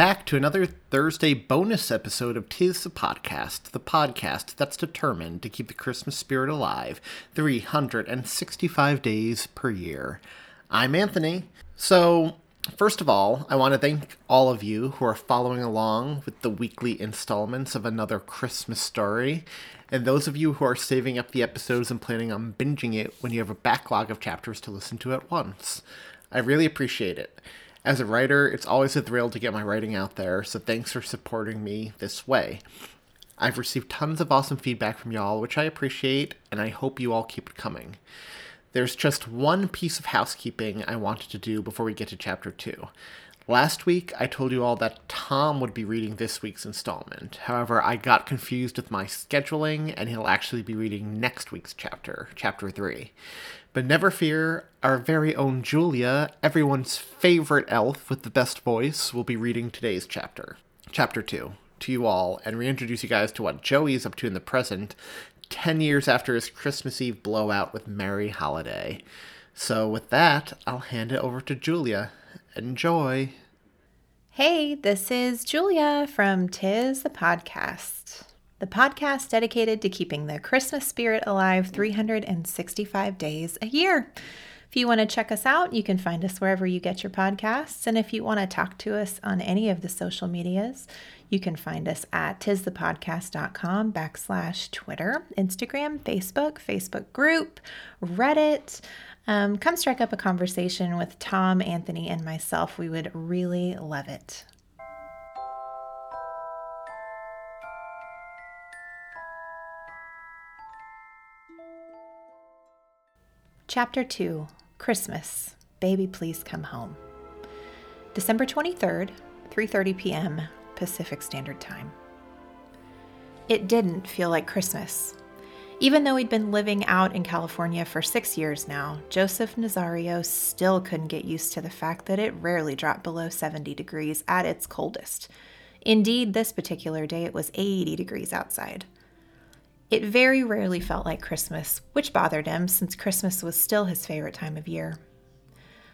Back to another Thursday bonus episode of Tis the Podcast, the podcast that's determined to keep the Christmas spirit alive 365 days per year. I'm Anthony. So, first of all, I want to thank all of you who are following along with the weekly installments of Another Christmas Story, and those of you who are saving up the episodes and planning on binging it when you have a backlog of chapters to listen to at once. I really appreciate it. As a writer, it's always a thrill to get my writing out there, so thanks for supporting me this way. I've received tons of awesome feedback from y'all, which I appreciate, and I hope you all keep it coming. There's just one piece of housekeeping I wanted to do before we get to chapter 2. Last week, I told you all that Thom would be reading this week's installment. However, I got confused with my scheduling, and he'll actually be reading next week's chapter, chapter 3. But never fear, our very own Julia, everyone's favorite elf with the best voice, will be reading today's chapter, chapter 2, to you all, and reintroduce you guys to what Joey is up to in the present, 10 years after his Christmas Eve blowout with Mary Holiday. So, with that, I'll hand it over to Julia. Enjoy. Hey, this is Julia from Tis the Podcast, the podcast dedicated to keeping the Christmas spirit alive 365 days a year. If you want to check us out, you can find us wherever you get your podcasts. And if you want to talk to us on any of the social medias, you can find us at tisthepodcast.com backslash Twitter, Instagram, Facebook, Facebook group, Reddit. Um, come strike up a conversation with Thom, Anthony, and myself. We would really love it. Chapter 2 Christmas. Baby, please come home. December 23rd, 3:30 p.m. Pacific Standard Time. It didn't feel like Christmas. Even though he'd been living out in California for six years now, Joseph Nazario still couldn't get used to the fact that it rarely dropped below 70 degrees at its coldest. Indeed, this particular day it was 80 degrees outside. It very rarely felt like Christmas, which bothered him since Christmas was still his favorite time of year.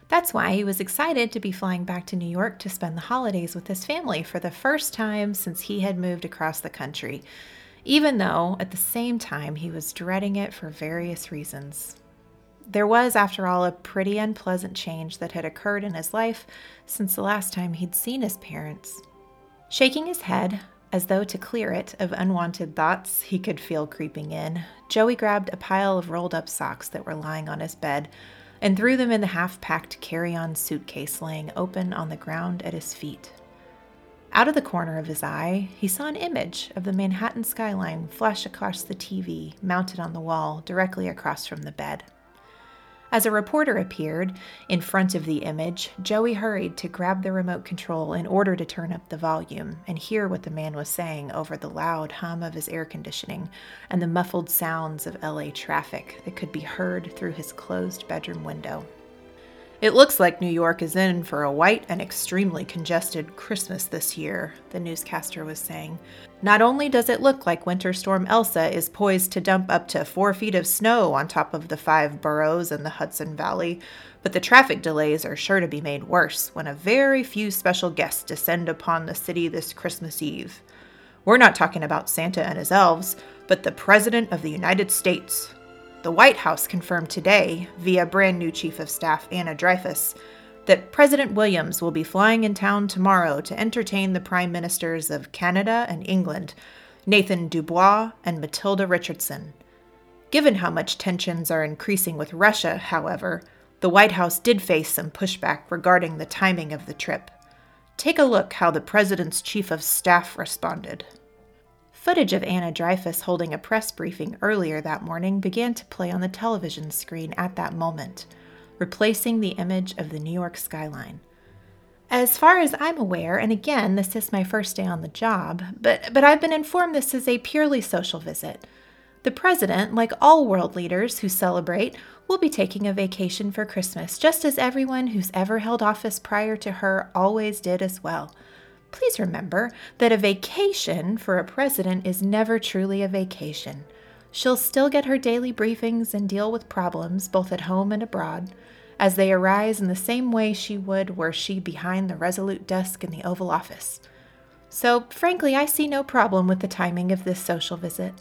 That's why he was excited to be flying back to New York to spend the holidays with his family for the first time since he had moved across the country, even though at the same time he was dreading it for various reasons. There was, after all, a pretty unpleasant change that had occurred in his life since the last time he'd seen his parents. Shaking his head, as though to clear it of unwanted thoughts he could feel creeping in, Joey grabbed a pile of rolled up socks that were lying on his bed and threw them in the half packed carry on suitcase laying open on the ground at his feet. Out of the corner of his eye, he saw an image of the Manhattan skyline flash across the TV mounted on the wall directly across from the bed. As a reporter appeared in front of the image, Joey hurried to grab the remote control in order to turn up the volume and hear what the man was saying over the loud hum of his air conditioning and the muffled sounds of LA traffic that could be heard through his closed bedroom window. It looks like New York is in for a white and extremely congested Christmas this year, the newscaster was saying. Not only does it look like Winter Storm Elsa is poised to dump up to four feet of snow on top of the five boroughs and the Hudson Valley, but the traffic delays are sure to be made worse when a very few special guests descend upon the city this Christmas Eve. We're not talking about Santa and his elves, but the President of the United States. The White House confirmed today, via brand new Chief of Staff Anna Dreyfus, that President Williams will be flying in town tomorrow to entertain the Prime Ministers of Canada and England, Nathan Dubois and Matilda Richardson. Given how much tensions are increasing with Russia, however, the White House did face some pushback regarding the timing of the trip. Take a look how the president's chief of staff responded. Footage of Anna Dreyfus holding a press briefing earlier that morning began to play on the television screen at that moment, replacing the image of the New York skyline. As far as I'm aware, and again, this is my first day on the job, but, but I've been informed this is a purely social visit. The president, like all world leaders who celebrate, will be taking a vacation for Christmas, just as everyone who's ever held office prior to her always did as well. Please remember that a vacation for a president is never truly a vacation. She'll still get her daily briefings and deal with problems, both at home and abroad, as they arise in the same way she would were she behind the resolute desk in the Oval Office. So, frankly, I see no problem with the timing of this social visit.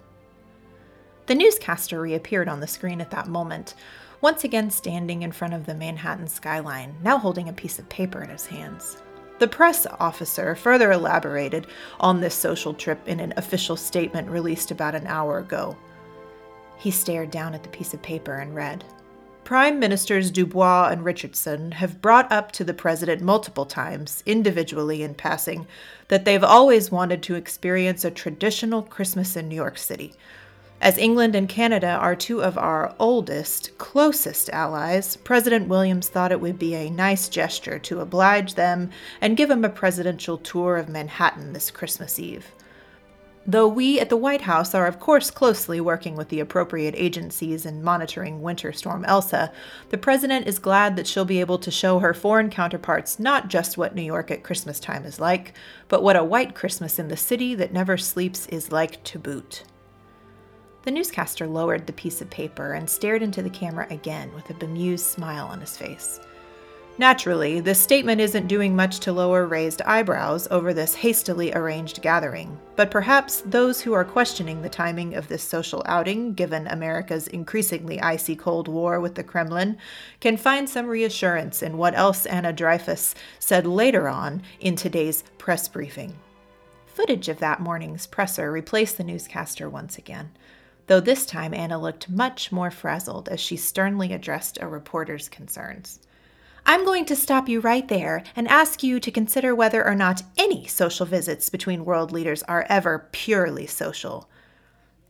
The newscaster reappeared on the screen at that moment, once again standing in front of the Manhattan skyline, now holding a piece of paper in his hands. The press officer further elaborated on this social trip in an official statement released about an hour ago. He stared down at the piece of paper and read Prime Ministers Dubois and Richardson have brought up to the President multiple times, individually in passing, that they've always wanted to experience a traditional Christmas in New York City as England and Canada are two of our oldest, closest allies, President Williams thought it would be a nice gesture to oblige them and give them a presidential tour of Manhattan this Christmas Eve. Though we at the White House are, of course, closely working with the appropriate agencies in monitoring Winter Storm Elsa, the President is glad that she'll be able to show her foreign counterparts not just what New York at Christmas time is like, but what a white Christmas in the city that never sleeps is like to boot. The newscaster lowered the piece of paper and stared into the camera again with a bemused smile on his face. Naturally, this statement isn't doing much to lower raised eyebrows over this hastily arranged gathering, but perhaps those who are questioning the timing of this social outing, given America's increasingly icy Cold War with the Kremlin, can find some reassurance in what else Anna Dreyfus said later on in today's press briefing. Footage of that morning's presser replaced the newscaster once again though this time Anna looked much more frazzled as she sternly addressed a reporter's concerns. I'm going to stop you right there and ask you to consider whether or not any social visits between world leaders are ever purely social.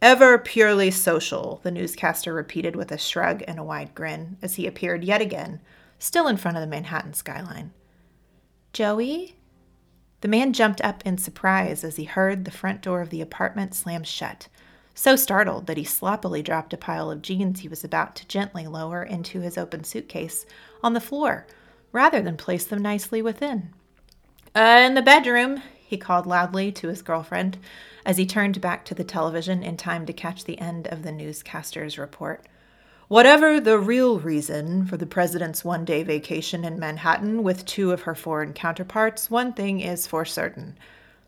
Ever purely social, the newscaster repeated with a shrug and a wide grin as he appeared yet again, still in front of the Manhattan skyline. Joey? The man jumped up in surprise as he heard the front door of the apartment slam shut so startled that he sloppily dropped a pile of jeans he was about to gently lower into his open suitcase on the floor rather than place them nicely within. Uh, in the bedroom, he called loudly to his girlfriend as he turned back to the television in time to catch the end of the newscaster's report. Whatever the real reason for the president's one day vacation in Manhattan with two of her foreign counterparts, one thing is for certain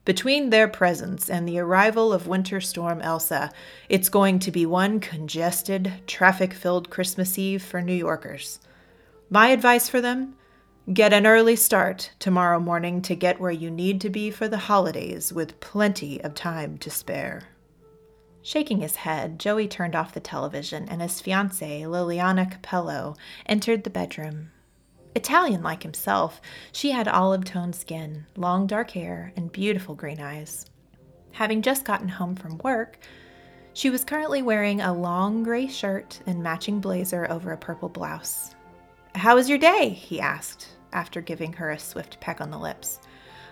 between their presence and the arrival of Winter Storm Elsa, it's going to be one congested, traffic filled Christmas Eve for New Yorkers. My advice for them get an early start tomorrow morning to get where you need to be for the holidays with plenty of time to spare. Shaking his head, Joey turned off the television and his fiancée, Liliana Capello, entered the bedroom. Italian like himself, she had olive toned skin, long dark hair, and beautiful green eyes. Having just gotten home from work, she was currently wearing a long gray shirt and matching blazer over a purple blouse. How was your day? he asked, after giving her a swift peck on the lips.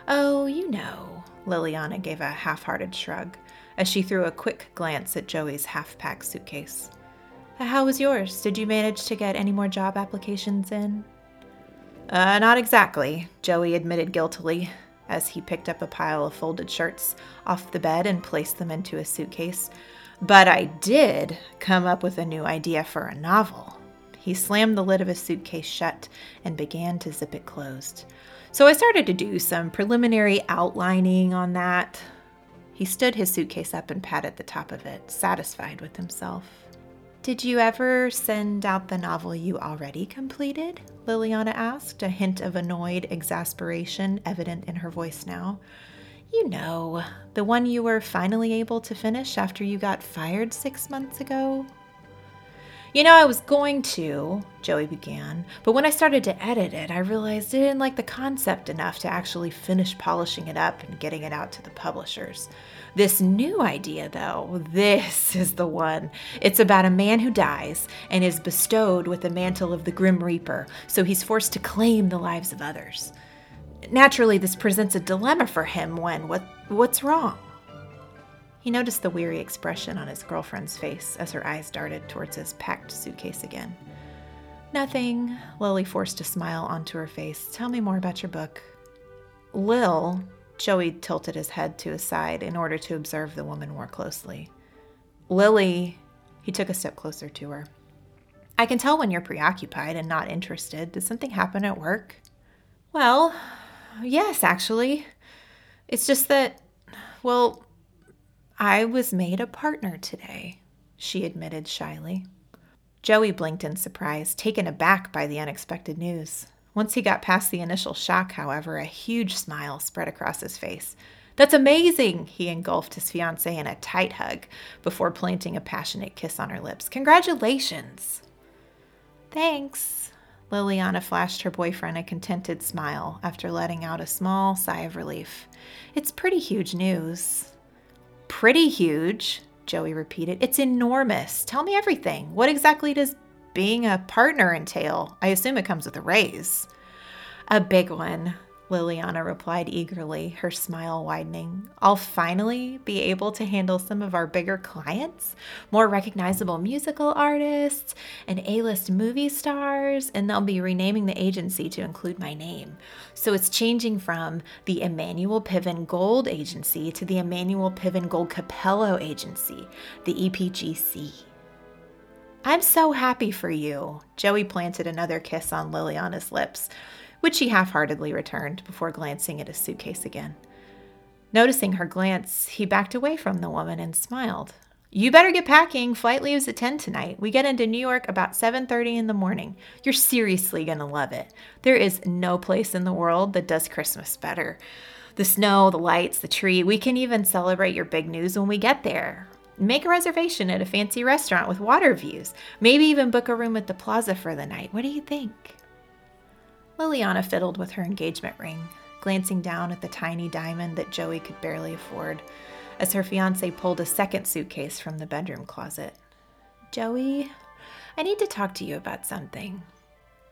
Oh, you know, Liliana gave a half hearted shrug as she threw a quick glance at Joey's half packed suitcase. How was yours? Did you manage to get any more job applications in? Uh, not exactly, Joey admitted guiltily as he picked up a pile of folded shirts off the bed and placed them into a suitcase. But I did come up with a new idea for a novel. He slammed the lid of his suitcase shut and began to zip it closed. So I started to do some preliminary outlining on that. He stood his suitcase up and patted the top of it, satisfied with himself. Did you ever send out the novel you already completed? Liliana asked, a hint of annoyed exasperation evident in her voice now. You know, the one you were finally able to finish after you got fired six months ago? You know, I was going to, Joey began, but when I started to edit it, I realized I didn't like the concept enough to actually finish polishing it up and getting it out to the publishers. This new idea, though, this is the one. It's about a man who dies and is bestowed with the mantle of the Grim Reaper, so he's forced to claim the lives of others. Naturally, this presents a dilemma for him when what what's wrong? He noticed the weary expression on his girlfriend's face as her eyes darted towards his packed suitcase again. Nothing, Lily forced a smile onto her face. Tell me more about your book. Lil, Joey tilted his head to his side in order to observe the woman more closely. Lily, he took a step closer to her. I can tell when you're preoccupied and not interested. Did something happen at work? Well, yes, actually. It's just that, well, I was made a partner today, she admitted shyly. Joey blinked in surprise, taken aback by the unexpected news. Once he got past the initial shock, however, a huge smile spread across his face. That's amazing! He engulfed his fiancée in a tight hug before planting a passionate kiss on her lips. Congratulations! Thanks. Liliana flashed her boyfriend a contented smile after letting out a small sigh of relief. It's pretty huge news. Pretty huge, Joey repeated. It's enormous. Tell me everything. What exactly does being a partner entail? I assume it comes with a raise. A big one, Liliana replied eagerly, her smile widening. I'll finally be able to handle some of our bigger clients, more recognizable musical artists, and A list movie stars, and they'll be renaming the agency to include my name. So it's changing from the Emmanuel Piven Gold Agency to the Emmanuel Piven Gold Capello Agency, the EPGC. I'm so happy for you. Joey planted another kiss on Liliana's lips which she half heartedly returned before glancing at his suitcase again. Noticing her glance, he backed away from the woman and smiled. You better get packing. Flight leaves at 10 tonight. We get into New York about 7:30 in the morning. You're seriously going to love it. There is no place in the world that does Christmas better. The snow, the lights, the tree. We can even celebrate your big news when we get there. Make a reservation at a fancy restaurant with water views. Maybe even book a room at the plaza for the night. What do you think? Liliana fiddled with her engagement ring, glancing down at the tiny diamond that Joey could barely afford, as her fiance pulled a second suitcase from the bedroom closet. Joey, I need to talk to you about something.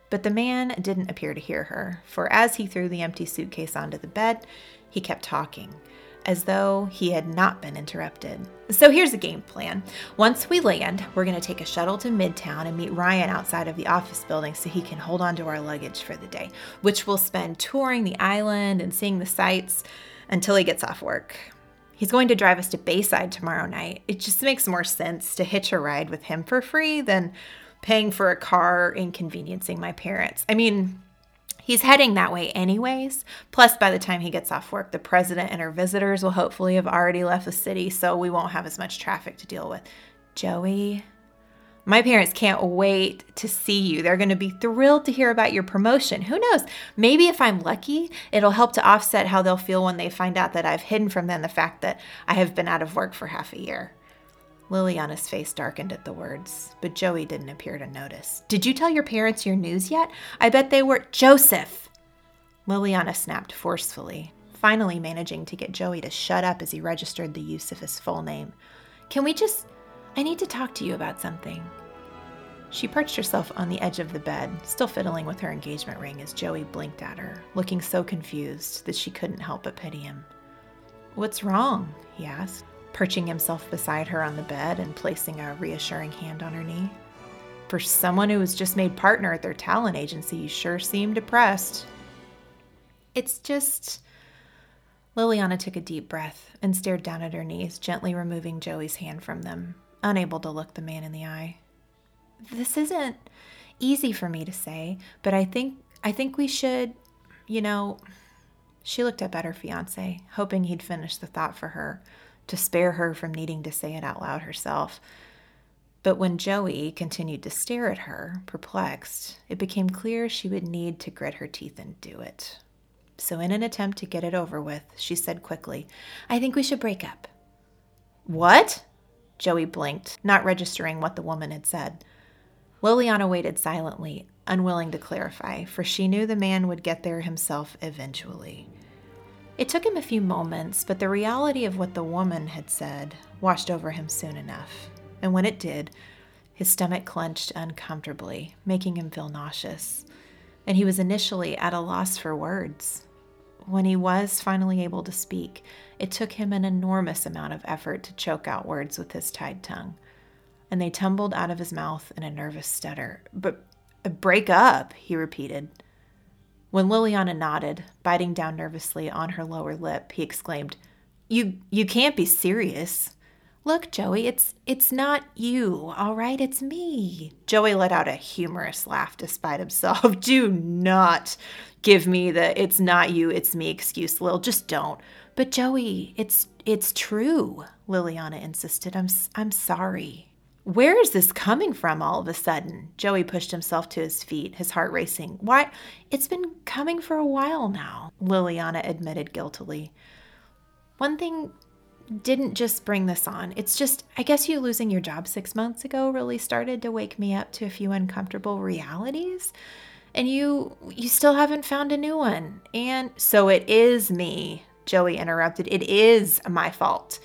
But the man didn't appear to hear her, for as he threw the empty suitcase onto the bed, he kept talking, as though he had not been interrupted. So here's the game plan. Once we land, we're going to take a shuttle to Midtown and meet Ryan outside of the office building so he can hold on to our luggage for the day, which we'll spend touring the island and seeing the sights until he gets off work. He's going to drive us to Bayside tomorrow night. It just makes more sense to hitch a ride with him for free than paying for a car inconveniencing my parents. I mean, He's heading that way, anyways. Plus, by the time he gets off work, the president and her visitors will hopefully have already left the city, so we won't have as much traffic to deal with. Joey, my parents can't wait to see you. They're going to be thrilled to hear about your promotion. Who knows? Maybe if I'm lucky, it'll help to offset how they'll feel when they find out that I've hidden from them the fact that I have been out of work for half a year. Liliana's face darkened at the words, but Joey didn't appear to notice. Did you tell your parents your news yet? I bet they were. Joseph! Liliana snapped forcefully, finally managing to get Joey to shut up as he registered the use of his full name. Can we just. I need to talk to you about something. She perched herself on the edge of the bed, still fiddling with her engagement ring as Joey blinked at her, looking so confused that she couldn't help but pity him. What's wrong? he asked perching himself beside her on the bed and placing a reassuring hand on her knee. For someone who was just made partner at their talent agency, you sure seem depressed. It's just. Liliana took a deep breath and stared down at her knees, gently removing Joey's hand from them, unable to look the man in the eye. This isn't easy for me to say, but I think I think we should, you know, she looked up at her fiance, hoping he'd finish the thought for her, to spare her from needing to say it out loud herself. But when Joey continued to stare at her, perplexed, it became clear she would need to grit her teeth and do it. So, in an attempt to get it over with, she said quickly, I think we should break up. What? Joey blinked, not registering what the woman had said. Liliana waited silently, unwilling to clarify, for she knew the man would get there himself eventually. It took him a few moments, but the reality of what the woman had said washed over him soon enough. And when it did, his stomach clenched uncomfortably, making him feel nauseous. And he was initially at a loss for words. When he was finally able to speak, it took him an enormous amount of effort to choke out words with his tied tongue. And they tumbled out of his mouth in a nervous stutter. But uh, break up, he repeated. When Liliana nodded, biting down nervously on her lower lip, he exclaimed, "You you can't be serious." Look, Joey, it's it's not you, all right? It's me. Joey let out a humorous laugh despite himself. Do not give me the it's not you, it's me excuse, Lil. Just don't. But Joey, it's it's true, Liliana insisted. I'm I'm sorry. Where is this coming from all of a sudden? Joey pushed himself to his feet, his heart racing. Why? It's been coming for a while now, Liliana admitted guiltily. One thing didn't just bring this on. It's just, I guess you losing your job six months ago really started to wake me up to a few uncomfortable realities. And you, you still haven't found a new one. And so it is me, Joey interrupted. It is my fault.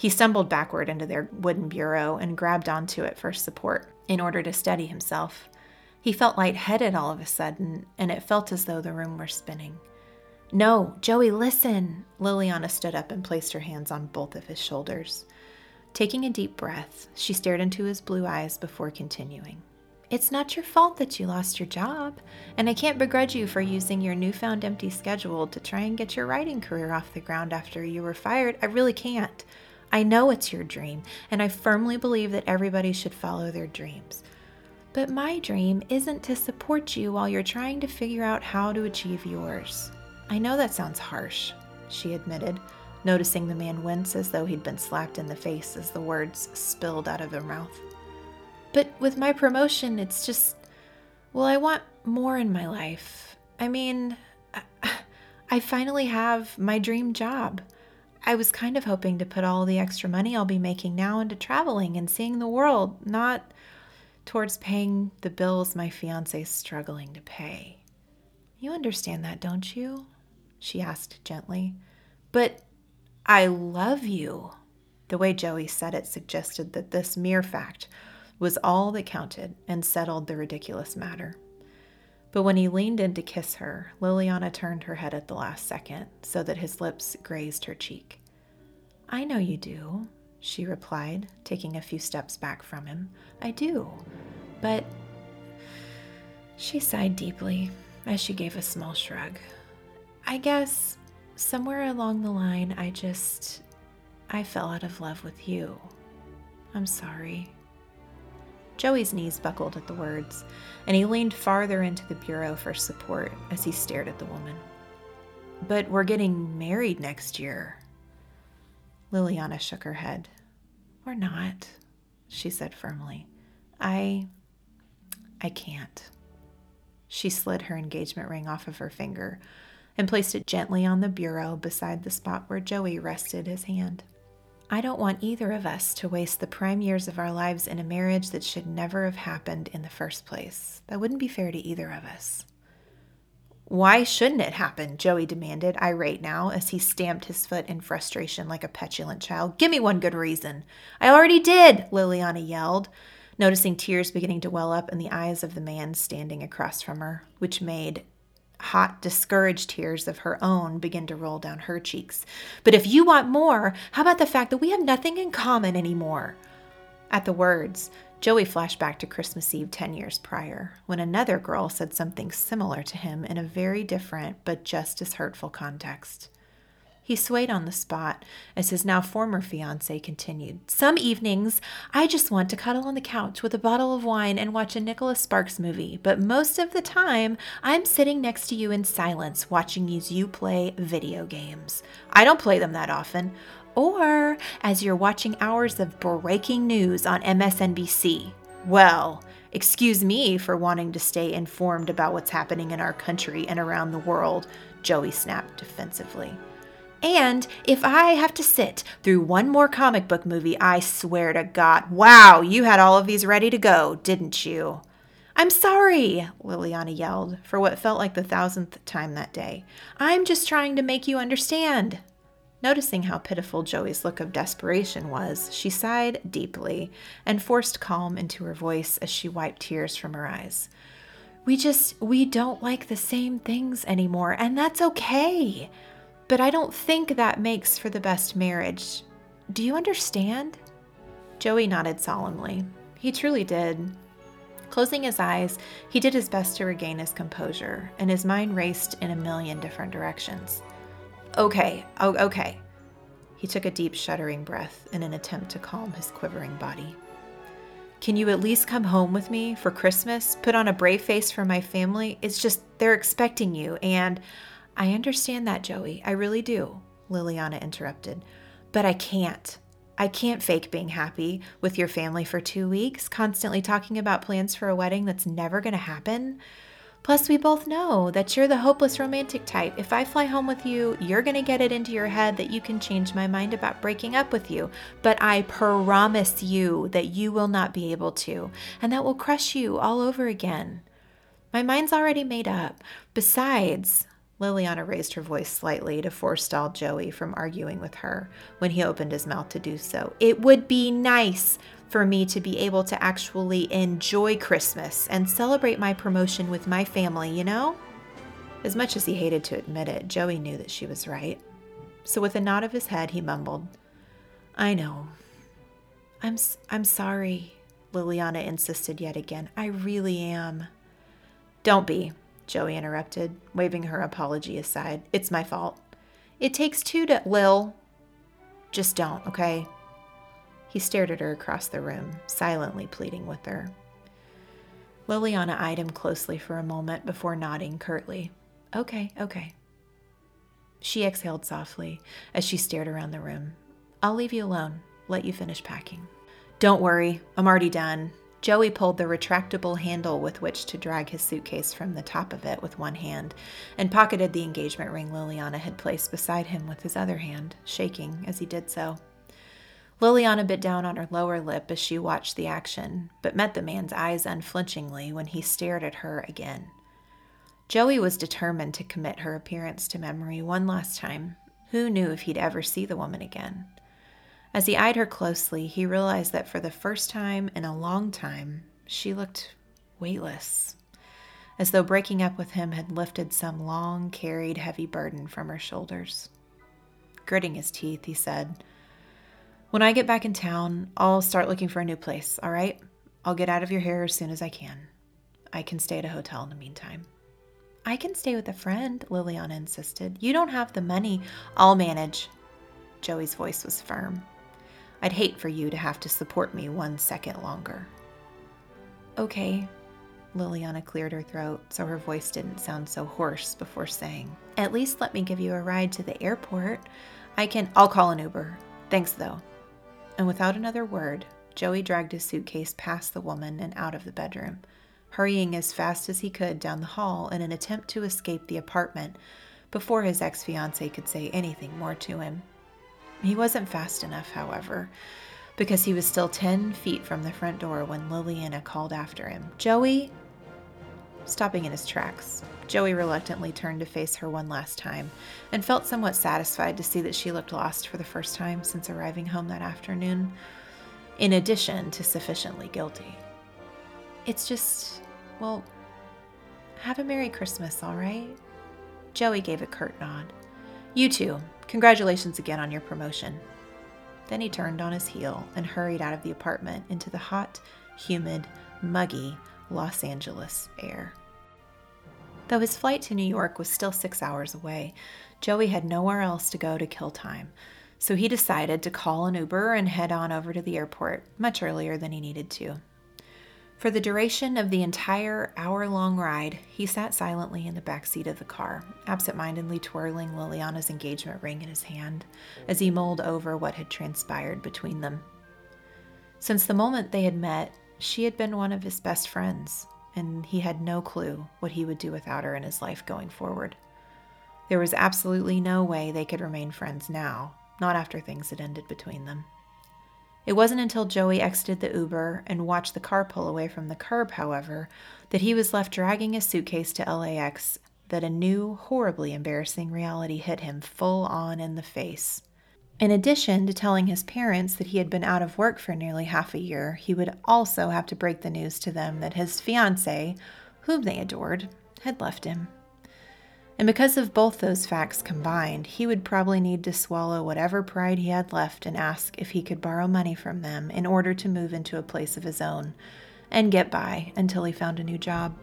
He stumbled backward into their wooden bureau and grabbed onto it for support in order to steady himself. He felt lightheaded all of a sudden, and it felt as though the room were spinning. No, Joey, listen. Liliana stood up and placed her hands on both of his shoulders. Taking a deep breath, she stared into his blue eyes before continuing. It's not your fault that you lost your job, and I can't begrudge you for using your newfound empty schedule to try and get your writing career off the ground after you were fired. I really can't. I know it's your dream, and I firmly believe that everybody should follow their dreams. But my dream isn't to support you while you're trying to figure out how to achieve yours. I know that sounds harsh, she admitted, noticing the man wince as though he'd been slapped in the face as the words spilled out of her mouth. But with my promotion, it's just, well, I want more in my life. I mean, I finally have my dream job. I was kind of hoping to put all the extra money I'll be making now into traveling and seeing the world, not towards paying the bills my fiance's struggling to pay. You understand that, don't you? She asked gently. But I love you. The way Joey said it suggested that this mere fact was all that counted and settled the ridiculous matter. But when he leaned in to kiss her, Liliana turned her head at the last second so that his lips grazed her cheek. I know you do, she replied, taking a few steps back from him. I do. But. She sighed deeply as she gave a small shrug. I guess somewhere along the line, I just. I fell out of love with you. I'm sorry. Joey's knees buckled at the words, and he leaned farther into the bureau for support as he stared at the woman. But we're getting married next year. Liliana shook her head. We're not, she said firmly. I. I can't. She slid her engagement ring off of her finger and placed it gently on the bureau beside the spot where Joey rested his hand. I don't want either of us to waste the prime years of our lives in a marriage that should never have happened in the first place. That wouldn't be fair to either of us. Why shouldn't it happen? Joey demanded, irate now, as he stamped his foot in frustration like a petulant child. Give me one good reason. I already did, Liliana yelled, noticing tears beginning to well up in the eyes of the man standing across from her, which made hot, discouraged tears of her own begin to roll down her cheeks. But if you want more, how about the fact that we have nothing in common anymore? At the words, Joey flashed back to Christmas Eve 10 years prior, when another girl said something similar to him in a very different but just as hurtful context. He swayed on the spot as his now former fiancee continued. Some evenings, I just want to cuddle on the couch with a bottle of wine and watch a Nicholas Sparks movie, but most of the time, I'm sitting next to you in silence watching you play video games. I don't play them that often. Or as you're watching hours of breaking news on MSNBC. Well, excuse me for wanting to stay informed about what's happening in our country and around the world, Joey snapped defensively. And if I have to sit through one more comic book movie, I swear to God, wow, you had all of these ready to go, didn't you? I'm sorry, Liliana yelled for what felt like the thousandth time that day. I'm just trying to make you understand. Noticing how pitiful Joey's look of desperation was, she sighed deeply and forced calm into her voice as she wiped tears from her eyes. We just, we don't like the same things anymore, and that's okay. But I don't think that makes for the best marriage. Do you understand? Joey nodded solemnly. He truly did. Closing his eyes, he did his best to regain his composure, and his mind raced in a million different directions. Okay, oh, okay. He took a deep, shuddering breath in an attempt to calm his quivering body. Can you at least come home with me for Christmas? Put on a brave face for my family? It's just they're expecting you, and I understand that, Joey. I really do, Liliana interrupted. But I can't. I can't fake being happy with your family for two weeks, constantly talking about plans for a wedding that's never going to happen. Plus, we both know that you're the hopeless romantic type. If I fly home with you, you're going to get it into your head that you can change my mind about breaking up with you. But I promise you that you will not be able to, and that will crush you all over again. My mind's already made up. Besides, Liliana raised her voice slightly to forestall Joey from arguing with her when he opened his mouth to do so. It would be nice for me to be able to actually enjoy Christmas and celebrate my promotion with my family, you know? As much as he hated to admit it, Joey knew that she was right. So with a nod of his head, he mumbled, "I know. I'm I'm sorry." Liliana insisted yet again. "I really am." "Don't be," Joey interrupted, waving her apology aside. "It's my fault. It takes two to Lil. Just don't, okay?" He stared at her across the room, silently pleading with her. Liliana eyed him closely for a moment before nodding curtly. Okay, okay. She exhaled softly as she stared around the room. I'll leave you alone, let you finish packing. Don't worry, I'm already done. Joey pulled the retractable handle with which to drag his suitcase from the top of it with one hand and pocketed the engagement ring Liliana had placed beside him with his other hand, shaking as he did so. Liliana bit down on her lower lip as she watched the action, but met the man's eyes unflinchingly when he stared at her again. Joey was determined to commit her appearance to memory one last time. Who knew if he'd ever see the woman again? As he eyed her closely, he realized that for the first time in a long time, she looked weightless, as though breaking up with him had lifted some long carried heavy burden from her shoulders. Gritting his teeth, he said, when I get back in town, I'll start looking for a new place, all right? I'll get out of your hair as soon as I can. I can stay at a hotel in the meantime. I can stay with a friend, Liliana insisted. You don't have the money. I'll manage. Joey's voice was firm. I'd hate for you to have to support me one second longer. Okay. Liliana cleared her throat so her voice didn't sound so hoarse before saying, At least let me give you a ride to the airport. I can. I'll call an Uber. Thanks, though and without another word, Joey dragged his suitcase past the woman and out of the bedroom, hurrying as fast as he could down the hall in an attempt to escape the apartment before his ex fiancee could say anything more to him. He wasn't fast enough, however, because he was still 10 feet from the front door when Liliana called after him. Joey! Stopping in his tracks, Joey reluctantly turned to face her one last time and felt somewhat satisfied to see that she looked lost for the first time since arriving home that afternoon, in addition to sufficiently guilty. It's just, well, have a Merry Christmas, all right? Joey gave a curt nod. You too. Congratulations again on your promotion. Then he turned on his heel and hurried out of the apartment into the hot, humid, muggy Los Angeles air. Though his flight to New York was still six hours away, Joey had nowhere else to go to kill time, so he decided to call an Uber and head on over to the airport much earlier than he needed to. For the duration of the entire hour long ride, he sat silently in the back seat of the car, absent mindedly twirling Liliana's engagement ring in his hand as he mulled over what had transpired between them. Since the moment they had met, she had been one of his best friends, and he had no clue what he would do without her in his life going forward. There was absolutely no way they could remain friends now, not after things had ended between them. It wasn't until Joey exited the Uber and watched the car pull away from the curb, however, that he was left dragging his suitcase to LAX that a new, horribly embarrassing reality hit him full on in the face. In addition to telling his parents that he had been out of work for nearly half a year, he would also have to break the news to them that his fiancee, whom they adored, had left him. And because of both those facts combined, he would probably need to swallow whatever pride he had left and ask if he could borrow money from them in order to move into a place of his own and get by until he found a new job.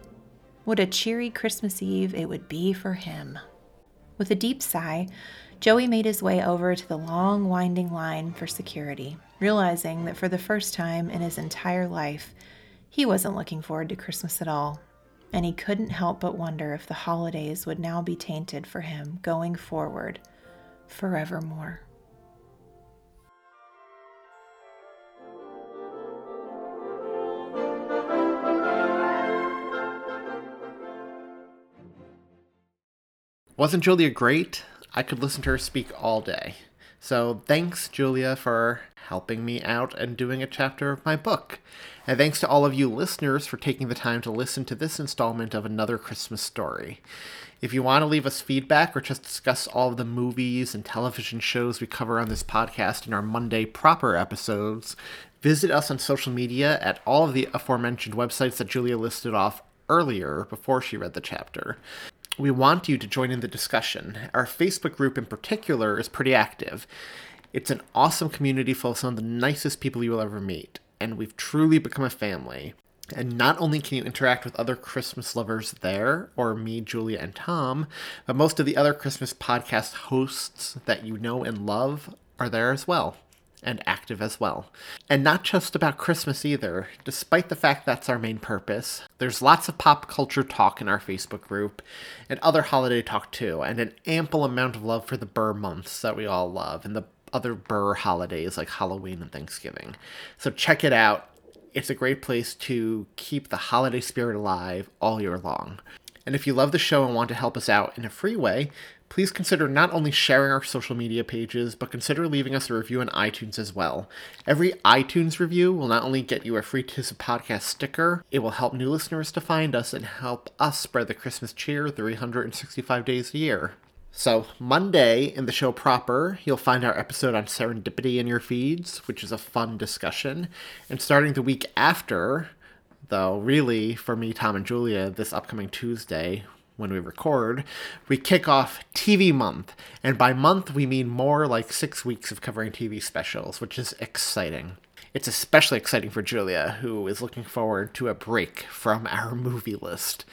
What a cheery Christmas Eve it would be for him. With a deep sigh, Joey made his way over to the long, winding line for security, realizing that for the first time in his entire life, he wasn't looking forward to Christmas at all and he couldn't help but wonder if the holidays would now be tainted for him going forward forevermore. Wasn't Julia great? I could listen to her speak all day. So thanks, Julia, for helping me out and doing a chapter of my book. And thanks to all of you listeners for taking the time to listen to this installment of Another Christmas Story. If you want to leave us feedback or just discuss all of the movies and television shows we cover on this podcast in our Monday proper episodes, visit us on social media at all of the aforementioned websites that Julia listed off earlier before she read the chapter we want you to join in the discussion. Our Facebook group in particular is pretty active. It's an awesome community full of some of the nicest people you will ever meet, and we've truly become a family. And not only can you interact with other Christmas lovers there, or me, Julia, and Thom, but most of the other Christmas podcast hosts that you know and love are there as well and active as well. And not just about Christmas either, despite the fact that's our main purpose. There's lots of pop culture talk in our Facebook group, and other holiday talk too, and an ample amount of love for the Burr months that we all love, and the other Burr holidays like Halloween and Thanksgiving. So check it out. It's a great place to keep the holiday spirit alive all year long. And if you love the show and want to help us out in a free way, please consider not only sharing our social media pages, but consider leaving us a review on iTunes as well. Every iTunes review will not only get you a free Tis Podcast sticker, it will help new listeners to find us and help us spread the Christmas cheer 365 days a year. So, Monday in the show proper, you'll find our episode on serendipity in your feeds, which is a fun discussion. And starting the week after, though, really, for me, Thom, and Julia, this upcoming Tuesday, when we record, we kick off TV month. And by month, we mean more like six weeks of covering TV specials, which is exciting. It's especially exciting for Julia, who is looking forward to a break from our movie list.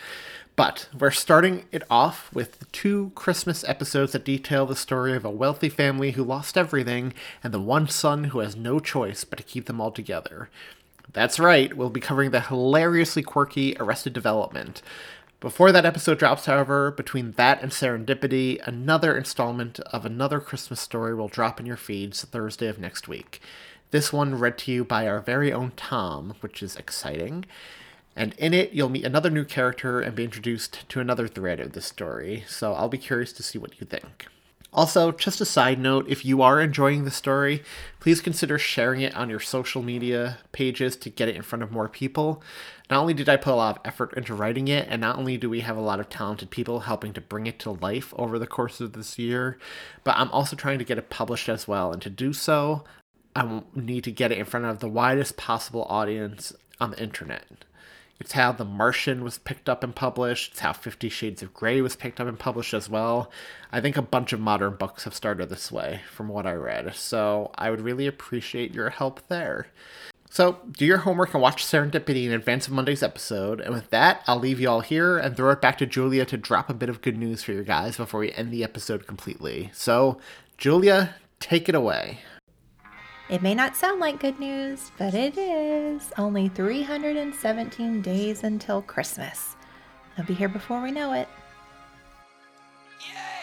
But we're starting it off with two Christmas episodes that detail the story of a wealthy family who lost everything and the one son who has no choice but to keep them all together. That's right, we'll be covering the hilariously quirky Arrested Development, before that episode drops, however, between that and Serendipity, another installment of Another Christmas Story will drop in your feeds Thursday of next week. This one read to you by our very own Thom, which is exciting. And in it, you'll meet another new character and be introduced to another thread of the story, so I'll be curious to see what you think. Also, just a side note if you are enjoying the story, please consider sharing it on your social media pages to get it in front of more people. Not only did I put a lot of effort into writing it, and not only do we have a lot of talented people helping to bring it to life over the course of this year, but I'm also trying to get it published as well. And to do so, I need to get it in front of the widest possible audience on the internet. It's how The Martian was picked up and published. It's how Fifty Shades of Grey was picked up and published as well. I think a bunch of modern books have started this way, from what I read. So I would really appreciate your help there. So do your homework and watch Serendipity in advance of Monday's episode. And with that, I'll leave you all here and throw it back to Julia to drop a bit of good news for you guys before we end the episode completely. So, Julia, take it away. It may not sound like good news, but it is. Only 317 days until Christmas. I'll be here before we know it. Yay!